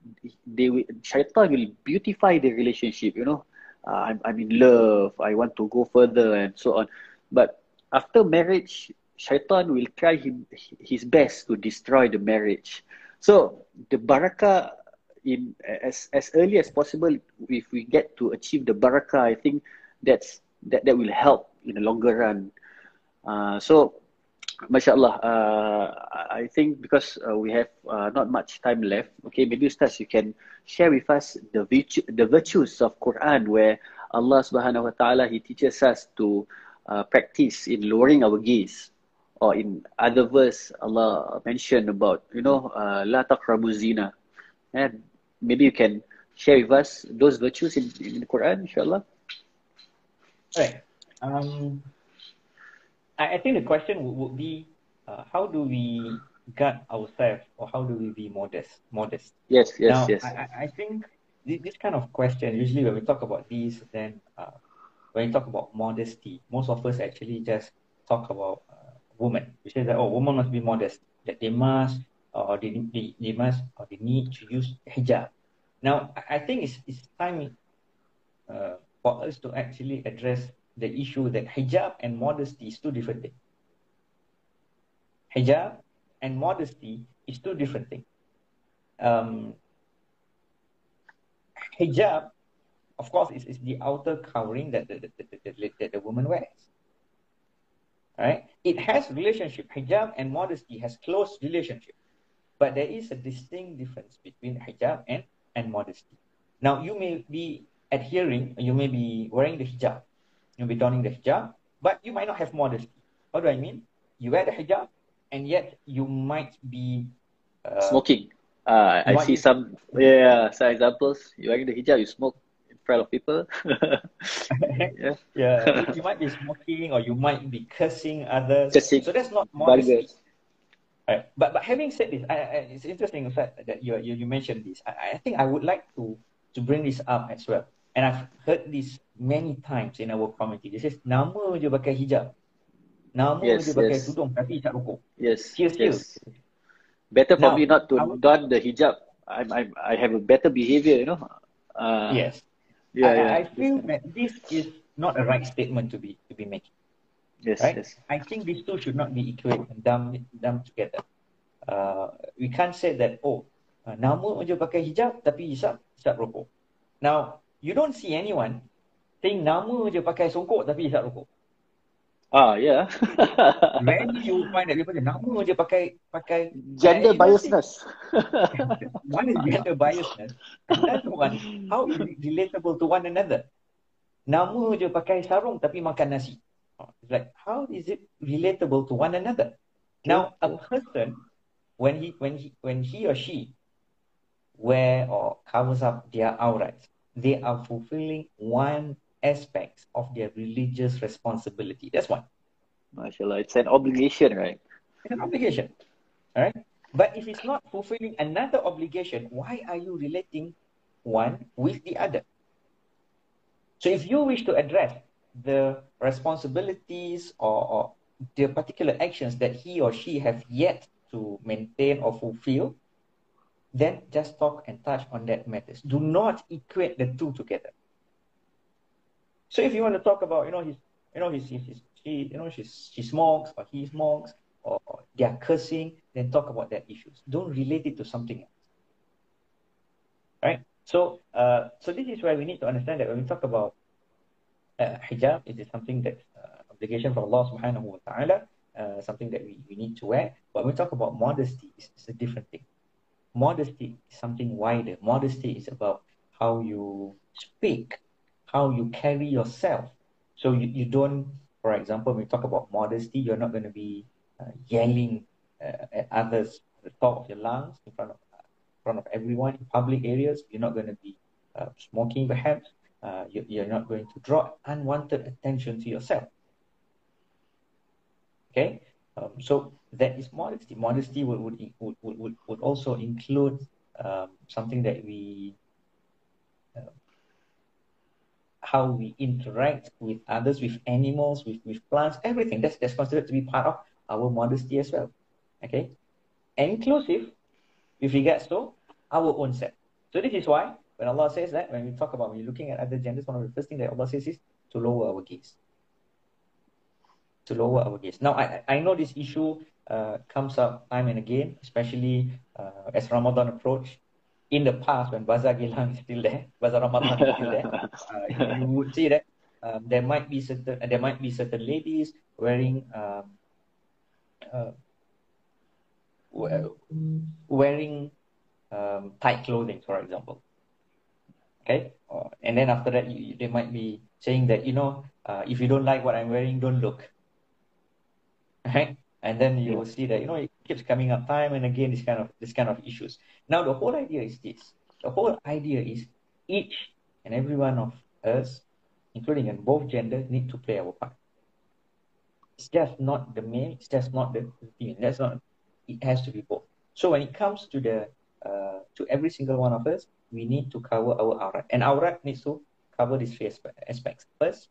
[SPEAKER 1] they will, Shaitan will beautify the relationship, you know. Uh, I'm, I'm in love, I want to go further and so on. But after marriage, Shaitan will try him, his best to destroy the marriage. So the barakah in as as early as possible, if we get to achieve the barakah, I think that's that that will help in the longer run. Uh, so, mashallah, uh, I think because uh, we have uh, not much time left, okay, maybe Ustaz, you can share with us the virtue, the virtues of Quran, where Allah Subhanahu Wa Taala He teaches us to uh, practice in lowering our gaze, or in other verse, Allah mentioned about you know, uh, la taqrabu zina, and maybe you can share with us those virtues in, in the Quran, inshallah.
[SPEAKER 2] Right. Um, I, I think the question would, would be, uh, how do we guard ourselves, or how do we be modest? Modest.
[SPEAKER 1] Yes. Yes.
[SPEAKER 2] Now,
[SPEAKER 1] yes.
[SPEAKER 2] I, I think this, kind of question usually when we talk about these, then uh, when we talk about modesty, most of us actually just talk about uh, women. We say that oh, women must be modest, that they must, or they, they, they must, or they need to use hijab. Now, I think it's, it's time uh, for us to actually address the issue that hijab and modesty is two different things. Hijab and modesty is two different things. Um, hijab, of course, is, is the outer covering that the, the, the, the, the woman wears. Right? It has relationship. Hijab and modesty has close relationship. But there is a distinct difference between hijab and, and modesty. Now, you may be adhering, you may be wearing the hijab, you'll be donning the hijab, but you might not have modesty. What do I mean? You wear the hijab, and yet you might be
[SPEAKER 1] uh, smoking. Uh, I see some, yeah, some examples. You wearing the hijab, you smoke in front of people. (laughs)
[SPEAKER 2] yeah, yeah. You might be smoking, or you might be cursing others. Cursing. So that's not modesty. Right. But but having said this, I, I, it's interesting the fact that you, you you mentioned this. I, I think I would like to to bring this up as well. And I've heard this many times in our community. This is nama je pakai hijab. Nama yes, je pakai yes. tudung tapi isap rokok.
[SPEAKER 1] Yes. Cheers, yes. Better for now, me not to would, don the hijab. I'm, I'm, I have a better behavior, you know.
[SPEAKER 2] Uh, yes. Yeah, I, yeah. I feel that this is not a right statement to be to be making.
[SPEAKER 1] Yes,
[SPEAKER 2] right?
[SPEAKER 1] yes.
[SPEAKER 2] I think these two should not be equated and dumped, dumped together. Uh, we can't say that, oh, uh, nama je pakai hijab tapi hisap, hisap rokok. Now, you don't see anyone saying nama je pakai songkok tapi isap rokok.
[SPEAKER 1] Ah, yeah.
[SPEAKER 2] When you find say nama je pakai pakai
[SPEAKER 1] gender biasness. (laughs)
[SPEAKER 2] one is gender biasness. Another one, how is it relatable to one another? Nama je pakai sarung tapi makan nasi. like how is it relatable to one another? Now, a person when he when he when he or she wear or covers up their aurats, they are fulfilling one aspect of their religious responsibility. That's one.
[SPEAKER 1] MashaAllah, it's an obligation, right?
[SPEAKER 2] It's an obligation. All right. But if it's not fulfilling another obligation, why are you relating one with the other? So if you wish to address the responsibilities or, or the particular actions that he or she have yet to maintain or fulfill, then just talk and touch on that matters. Do not equate the two together. So if you want to talk about, you know, his, you know, his, his, his she, you know, she's, she smokes or he smokes or they are cursing, then talk about that issues. Don't relate it to something else. Right? So, uh, so this is where we need to understand that when we talk about uh, hijab, it is something that uh, obligation from Allah Subhanahu wa Taala, uh, something that we, we need to wear. But when we talk about modesty, it's, it's a different thing modesty is something wider. Modesty is about how you speak, how you carry yourself. So you, you don't, for example, when we talk about modesty, you're not going to be uh, yelling uh, at others at the top of your lungs in front of in front of everyone in public areas. You're not going to be uh, smoking, perhaps. Uh, you, you're not going to draw unwanted attention to yourself. Okay, um, so that is modesty. Modesty would would would would, would also include um, something that we uh, how we interact with others, with animals, with, with plants, everything. That's that's considered to be part of our modesty as well. Okay? Inclusive with regards to our own self. So this is why when Allah says that, when we talk about when you're looking at other genders, one of the first things that Allah says is to lower our gaze. To lower our gaze. Now I I know this issue uh, comes up time and again, especially uh, as Ramadan approach. In the past, when Bazaar Geylang is (laughs) still there, Bazaar Ramadan is still there, (laughs) uh, you would see that um, there might be certain there might be certain ladies wearing um, uh, wearing um, tight clothing, for example. Okay, uh, and then after that, you, they might be saying that you know, uh, if you don't like what I'm wearing, don't look. (laughs) Right, and then you will see that you know it keeps coming up time and again this kind of this kind of issues. Now the whole idea is this: the whole idea is each and every one of us, including in both genders, need to play our part. It's just not the male, it's just not the female. That's not. It has to be both. So when it comes to the uh, to every single one of us, we need to cover our aurat. And aurat needs to cover these three aspects. First,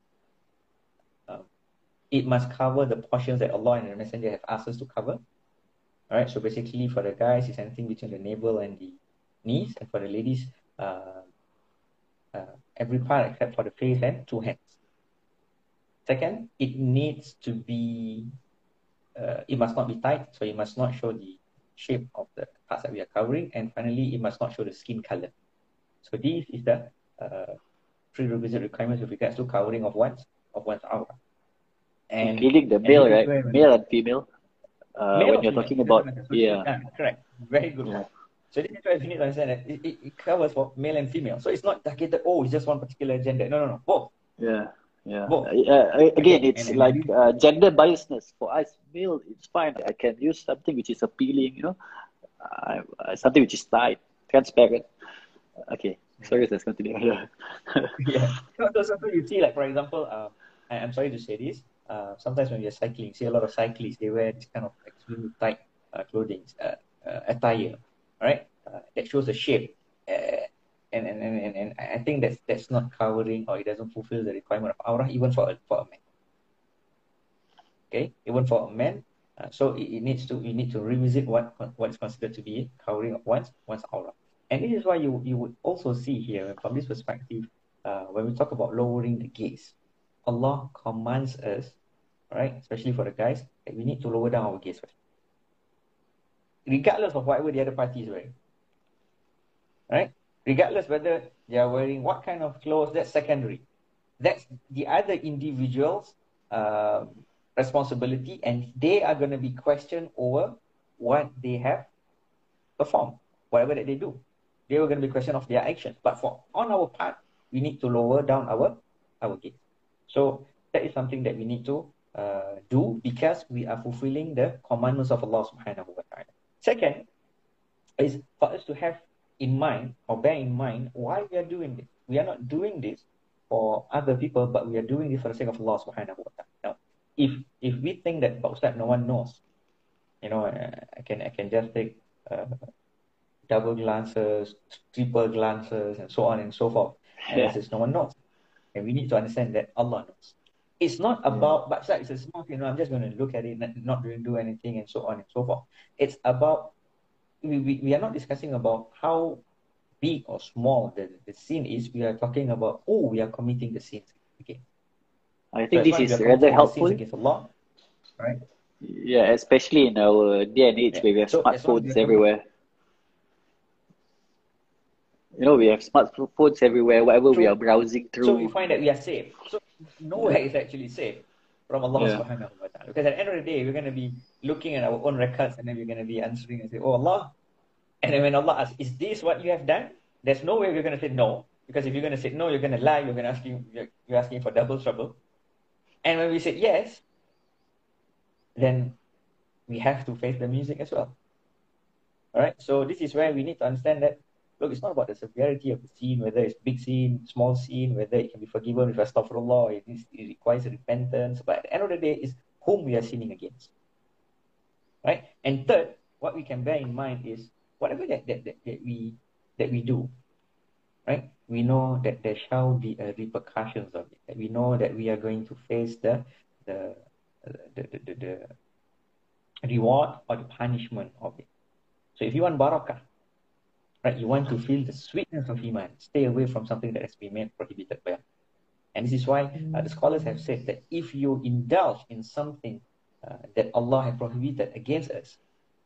[SPEAKER 2] it must cover the portions that Allah and the Messenger have asked us to cover. All right, so basically for the guys, it's anything between the navel and the knees, and for the ladies, uh, uh, every part except for the face and two hands. Second, it needs to be, uh, it must not be tight, so it must not show the shape of the parts that we are covering. And finally, it must not show the skin color. So this is the uh, prerequisite requirements with regards to covering of one's of one's aura.
[SPEAKER 1] And including the male, right? Male and female. Uh, male when you're talking about yeah.
[SPEAKER 2] yeah, correct. Very good. Yeah. So this is why you need to understand that it, it, it, covers for male and female. So it's not targeted. Oh, it's just one particular gender. No, no, no. Both.
[SPEAKER 1] Yeah. Yeah. Both. Uh, again, it's and, and like uh, gender biasness. For us, male, it's fine. I can use something which is appealing. You know, uh, something which is tight, transparent. Okay. Sorry, let's continue. (laughs)
[SPEAKER 2] yeah. So, so, so you see, like for example, uh, I, am sorry to say this. Uh, sometimes when you're cycling, see a lot of cyclists, they wear this kind of extremely tight uh, clothing, uh, uh, attire, right? Uh, that shows the shape. And, and, and, and I think that's that's not covering or it doesn't fulfill the requirement of aura even for a, for a man. Okay, even for a man, so it, it needs to we need to revisit what what is considered to be covering of one's one's aura. And this is why you, you would also see here from this perspective, when we talk about lowering the gaze, Allah commands us, right, especially for the guys, that we need to lower down our gaze first. Regardless of whatever the other party is wearing. Right? Regardless whether they are wearing what kind of clothes, that's secondary. That's the other individual's uh, responsibility, and they are going to be questioned over what they have performed, whatever that they do they were going to be questioned of their actions. But for on our part, we need to lower down our our gaze. So that is something that we need to uh, do because we are fulfilling the commandments of Allah subhanahu wa ta'ala. Second is for us to have in mind or bear in mind why we are doing this. We are not doing this for other people, but we are doing this for the sake of Allah subhanahu wa ta'ala. Now, if if we think that that no one knows, you know, uh, I can I can just take uh, double glances, triple glances, and so on and so forth. And yeah. says no one knows. And we need to understand that Allah knows. It's not about, yeah. but it's a small, you know, I'm just going to look at it, not, not really do anything, and so on and so forth. It's about, we, we, we are not discussing about how big or small the, the sin is. We are talking about, oh, we are committing the sins again.
[SPEAKER 1] I think so this is rather helpful.
[SPEAKER 2] Against Allah, right?
[SPEAKER 1] Yeah, especially in our day and age yeah. where we have so, smartphones everywhere you know, we have smartphones everywhere, whatever we are browsing through.
[SPEAKER 2] So we find that we are safe. So nowhere is actually safe from Allah yeah. subhanahu wa ta'ala. Because at the end of the day, we're going to be looking at our own records and then we're going to be answering and say, Oh Allah. And then when Allah asks, Is this what you have done? There's no way we're going to say no. Because if you're going to say no, you're going to lie, you're going to asking, you're, you're asking for double trouble. And when we said yes, then we have to face the music as well. All right. So this is where we need to understand that look, it's not about the severity of the sin, whether it's big sin, small sin, whether it can be forgiven with astaghfirullah, it, is, it requires repentance. But at the end of the day, it's whom we are sinning against. Right? And third, what we can bear in mind is whatever that, that, that, that we that we do, right? We know that there shall be repercussions of it. We know that we are going to face the the the, the, the, the reward or the punishment of it. So if you want barakah, right, you want to feel the sweetness of iman, stay away from something that has been made prohibited by And this is why uh, the scholars have said that if you indulge in something uh, that Allah has prohibited against us,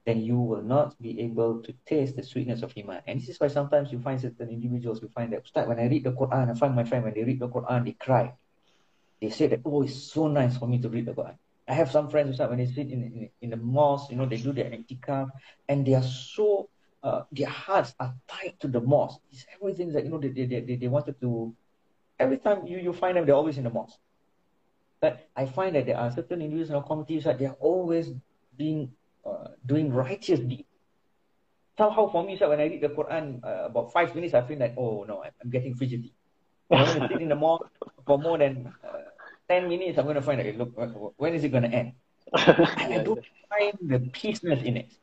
[SPEAKER 2] then you will not be able to taste the sweetness of iman. And this is why sometimes you find certain individuals you find that Ustaz, when I read the Quran, I find my friend when they read the Quran, they cry. They say that, oh, it's so nice for me to read the Quran. I have some friends Ustaz, when they sit in, in, in the mosque, you know, they do their iktikaf, and they are so, uh, their hearts are tied to the mosque. It's everything that, you know, they, they, they, they wanted to, every time you, you find them, they're always in the mosque. But I find that there are certain individuals in our communities that they're always being uh, doing righteous deeds. Somehow for me, so when I read the Quran, uh, about five minutes, I feel like, oh no, I'm, getting fidgety. I'm going to sit in the mosque for more than uh, 10 minutes, I'm going to find out, look, when is it going to end? (laughs) and I don't find the peaceness in it.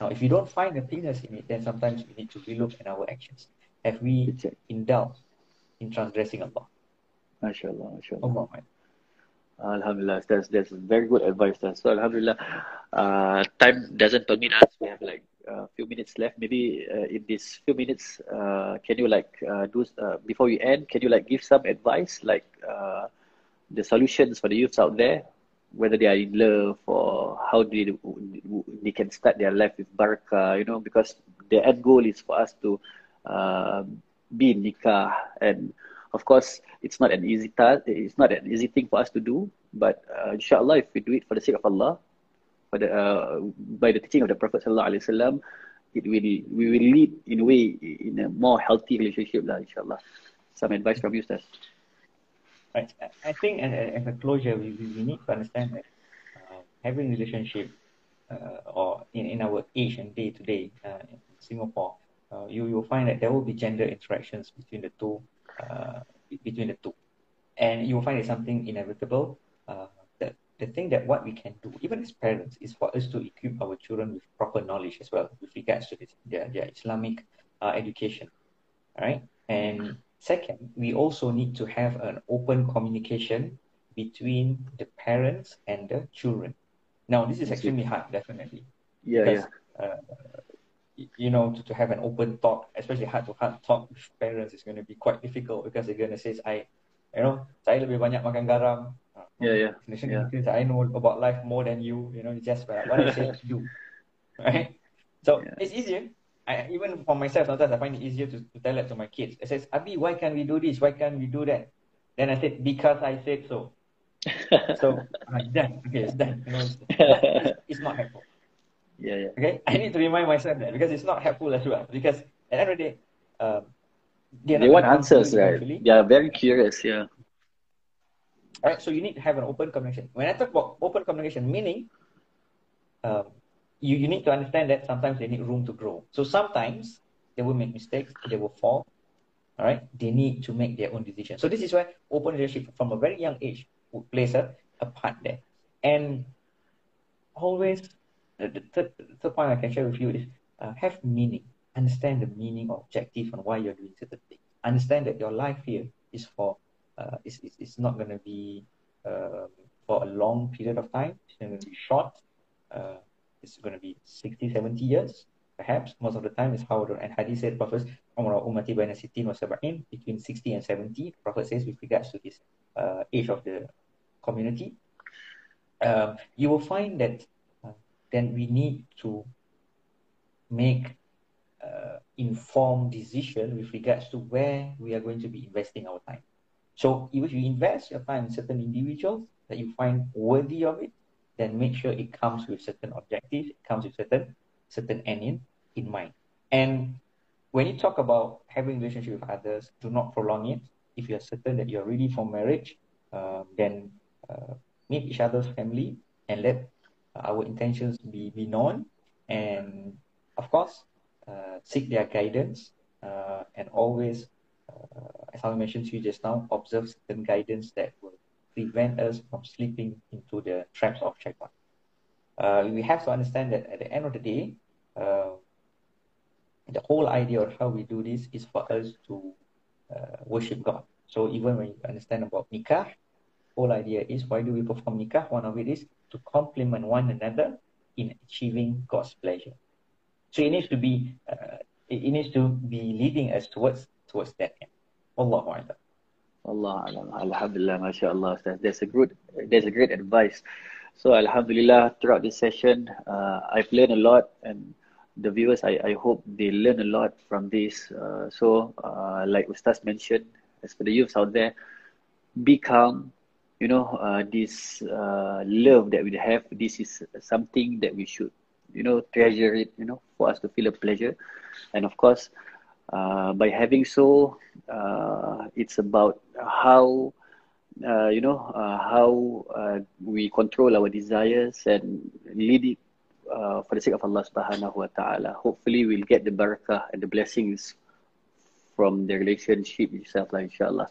[SPEAKER 2] Now, if you don't find the peaceness in it, then sometimes we need to relook at our actions. Have we indulged in transgressing Allah?
[SPEAKER 1] MashaAllah, MashaAllah. Oh, Alhamdulillah, that's that's very good advice. That's so Alhamdulillah. Uh, time doesn't permit us. We have like a few minutes left. Maybe uh, in these few minutes, uh, can you like uh, do uh, before we end? Can you like give some advice, like uh, the solutions for the youths out there, whether they are in love or how do they they can start their life with barakah, you know, because the end goal is for us to uh, be in nikah and of course, it's not an easy task. It's not an easy thing for us to do. But uh, inshallah, if we do it for the sake of Allah, for the uh, by the teaching of the Prophet sallallahu alaihi wasallam, it will we will lead in a way in a more healthy relationship, lah. Inshallah. Some advice from you, Ustaz.
[SPEAKER 2] Right. I think as a closure, we, we need to understand that uh, having relationship or in, in our age and day to day uh, in Singapore, uh, you will find that there will be gender interactions between the two uh, between the two. And you will find it something inevitable. Uh, the, the thing that what we can do, even as parents, is for us to equip our children with proper knowledge as well with regards to this, their, their Islamic uh, education. All right. And second, we also need to have an open communication between the parents and the children. Now, this is extremely hard, definitely.
[SPEAKER 1] Yeah, because, yeah. Uh,
[SPEAKER 2] you know, to, to have an open talk, especially heart to heart talk with parents is going to be quite difficult because they're going to say, I, you know, saya lebih banyak makan garam.
[SPEAKER 1] Yeah, yeah. yeah.
[SPEAKER 2] I know about life more than you, you know, just what I say to do. (laughs) Right? So yeah. it's easier. I, even for myself, sometimes I find it easier to, to tell it to my kids. I says, Abi, why can't we do this? Why can't we do that? Then I said, because I said so. So, (laughs) like, done. Okay, it's done. You know, it's, (laughs) it's not helpful.
[SPEAKER 1] Yeah, yeah.
[SPEAKER 2] Okay, I need to remind myself that because it's not helpful as well. Because at the end of the day, um,
[SPEAKER 1] they want answers, right? They are very curious. Yeah.
[SPEAKER 2] All right, so you need to have an open communication. When I talk about open communication, meaning um, you, you need to understand that sometimes they need room to grow. So sometimes they will make mistakes, they will fall. All right, they need to make their own decisions. So this is where open relationship from a very young age plays a, a part there. And always the third, third point I can share with you is uh, have meaning. Understand the meaning or objective and why you're doing certain things. Understand that your life here is for uh, is, is, is not going to be uh, for a long period of time. It's going to be short. Uh, it's going to be 60, 70 years, perhaps. Most of the time is how the and Hadith said, Prophet was between 60 and 70. Prophet says with regards to this uh, age of the community. Um, you will find that then we need to make uh, informed decision with regards to where we are going to be investing our time. So if you invest your time in certain individuals that you find worthy of it, then make sure it comes with certain objectives, it comes with certain certain end in, in mind. And when you talk about having relationship with others, do not prolong it. If you're certain that you're ready for marriage, uh, then uh, meet each other's family and let our intentions be, be known and of course uh, seek their guidance uh, and always uh, as I mentioned to you just now observe certain guidance that will prevent us from slipping into the traps of shaitan. Uh, we have to understand that at the end of the day, uh, the whole idea of how we do this is for us to uh, worship God. So even when you understand about nikah, whole idea is why do we perform nikah? One of it is to complement one another in achieving God's pleasure. So it needs to be uh, it needs to be leading us towards towards that end. Allahu Akbar.
[SPEAKER 1] Allah Alhamdulillah, mashallah. That's a good that's a great advice. So Alhamdulillah, throughout this session, uh, I've learned a lot and the viewers, I, I hope they learn a lot from this. Uh, so, uh, like Ustaz mentioned, as for the youths out there, be calm. You know, uh, this uh, love that we have, this is something that we should, you know, treasure it, you know, for us to feel a pleasure. And of course, uh, by having so, uh, it's about how, uh, you know, uh, how uh, we control our desires and lead it uh, for the sake of Allah Subhanahu Wa Taala. Hopefully, we'll get the barakah and the blessings from the relationship itself, lah, inshallah.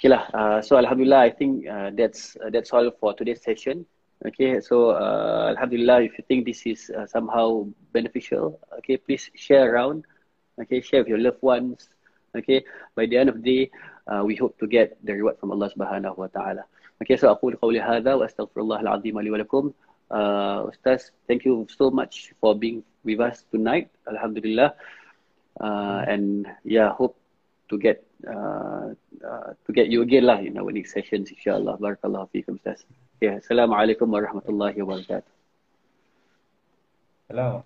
[SPEAKER 1] Okay lah. Uh, so Alhamdulillah, I think uh, that's uh, that's all for today's session. Okay, so uh, Alhamdulillah, if you think this is uh, somehow beneficial, okay, please share around. Okay, share with your loved ones. Okay, by the end of the day, uh, we hope to get the reward from Allah Subhanahu Wa Taala. Okay, so أقول قولي هذا وأستغفر الله العظيم لي ولكم. Uh, Ustaz, thank you so much for being with us tonight. Alhamdulillah. Uh, and yeah, hope to get uh, uh, to get you again lah in our next sessions, inshallah. Barakallahu fiikum, Ustaz. Yeah, Assalamualaikum warahmatullahi wabarakatuh.
[SPEAKER 2] Hello.